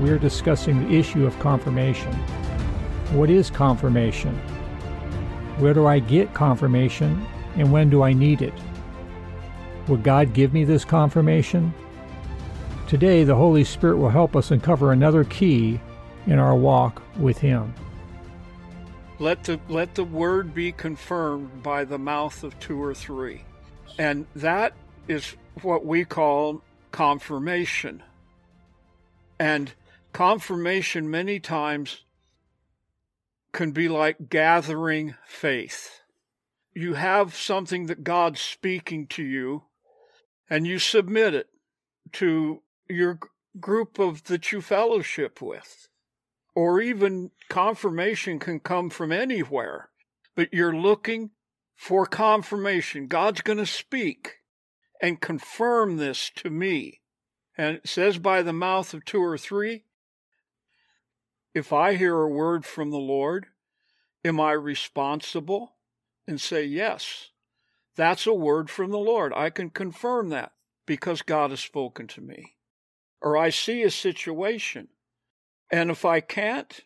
we are discussing the issue of confirmation. What is confirmation? Where do I get confirmation, and when do I need it? Would God give me this confirmation? Today, the Holy Spirit will help us uncover another key in our walk with Him. Let the let the word be confirmed by the mouth of two or three. And that is what we call confirmation. And confirmation many times can be like gathering faith. You have something that God's speaking to you, and you submit it to your group of that you fellowship with. Or even confirmation can come from anywhere, but you're looking for confirmation. God's going to speak and confirm this to me. And it says by the mouth of two or three, if I hear a word from the Lord, am I responsible? And say, yes, that's a word from the Lord. I can confirm that because God has spoken to me. Or I see a situation. And if I can't,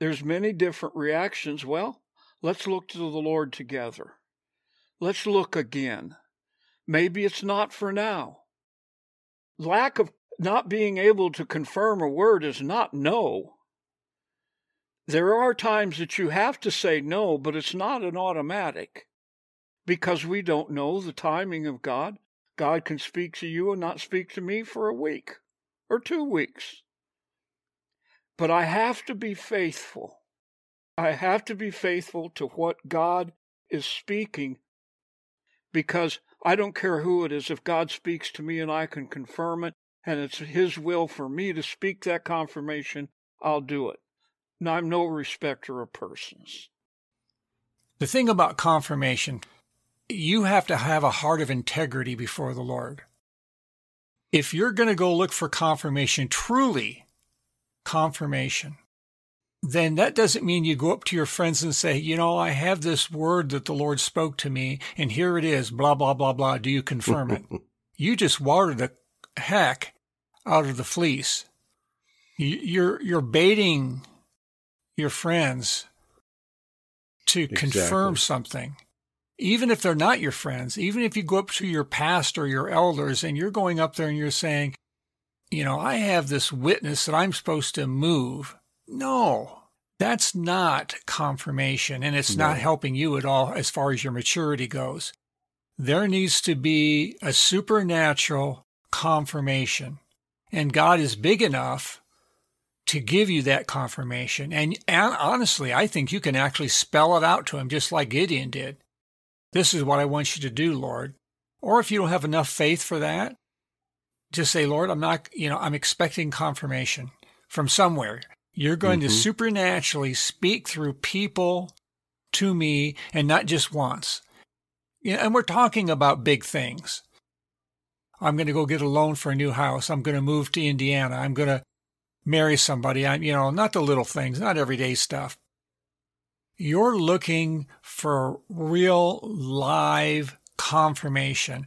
there's many different reactions. Well, let's look to the Lord together. Let's look again. Maybe it's not for now. Lack of not being able to confirm a word is not no. There are times that you have to say no, but it's not an automatic because we don't know the timing of God. God can speak to you and not speak to me for a week or two weeks. But I have to be faithful. I have to be faithful to what God is speaking because I don't care who it is. If God speaks to me and I can confirm it and it's His will for me to speak that confirmation, I'll do it. And I'm no respecter of persons. The thing about confirmation, you have to have a heart of integrity before the Lord. If you're going to go look for confirmation, truly confirmation, then that doesn't mean you go up to your friends and say, you know, I have this word that the Lord spoke to me, and here it is, blah, blah, blah, blah. Do you confirm it? you just water the heck out of the fleece. You're, you're baiting your friends to exactly. confirm something. Even if they're not your friends, even if you go up to your pastor, your elders, and you're going up there and you're saying, you know, I have this witness that I'm supposed to move no, that's not confirmation, and it's no. not helping you at all as far as your maturity goes. There needs to be a supernatural confirmation, and God is big enough to give you that confirmation. And, and honestly, I think you can actually spell it out to him just like Gideon did. This is what I want you to do, Lord. Or if you don't have enough faith for that, just say, Lord, I'm not, you know, I'm expecting confirmation from somewhere. You're going mm-hmm. to supernaturally speak through people to me and not just once. and we're talking about big things. I'm going to go get a loan for a new house. I'm going to move to Indiana. I'm going to marry somebody. I'm, you know, not the little things, not everyday stuff. You're looking for real live confirmation.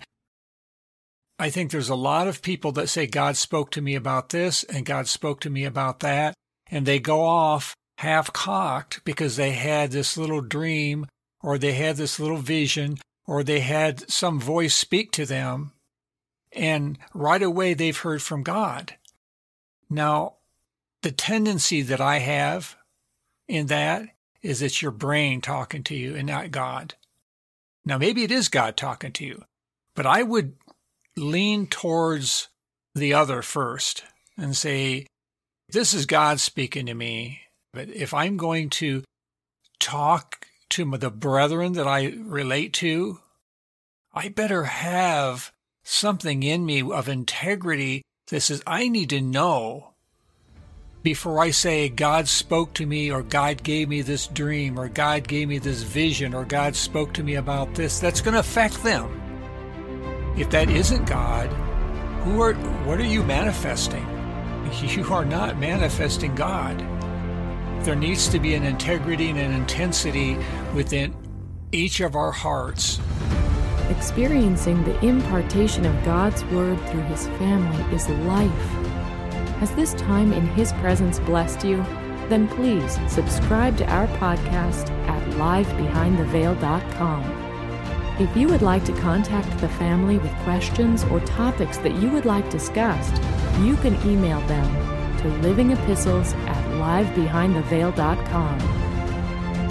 I think there's a lot of people that say God spoke to me about this and God spoke to me about that and they go off half cocked because they had this little dream or they had this little vision or they had some voice speak to them and right away they've heard from God. Now, the tendency that I have in that is it's your brain talking to you and not God. Now, maybe it is God talking to you, but I would lean towards the other first and say, this is God speaking to me. But if I'm going to talk to the brethren that I relate to, I better have something in me of integrity that says, I need to know before I say God spoke to me or God gave me this dream or God gave me this vision or God spoke to me about this, that's going to affect them. If that isn't God, who are what are you manifesting? You are not manifesting God. There needs to be an integrity and an intensity within each of our hearts. Experiencing the impartation of God's Word through His family is life. Has this time in His presence blessed you? Then please subscribe to our podcast at livebehindtheveil.com. If you would like to contact the family with questions or topics that you would like discussed, you can email them to livingepistles at livebehindtheveil.com.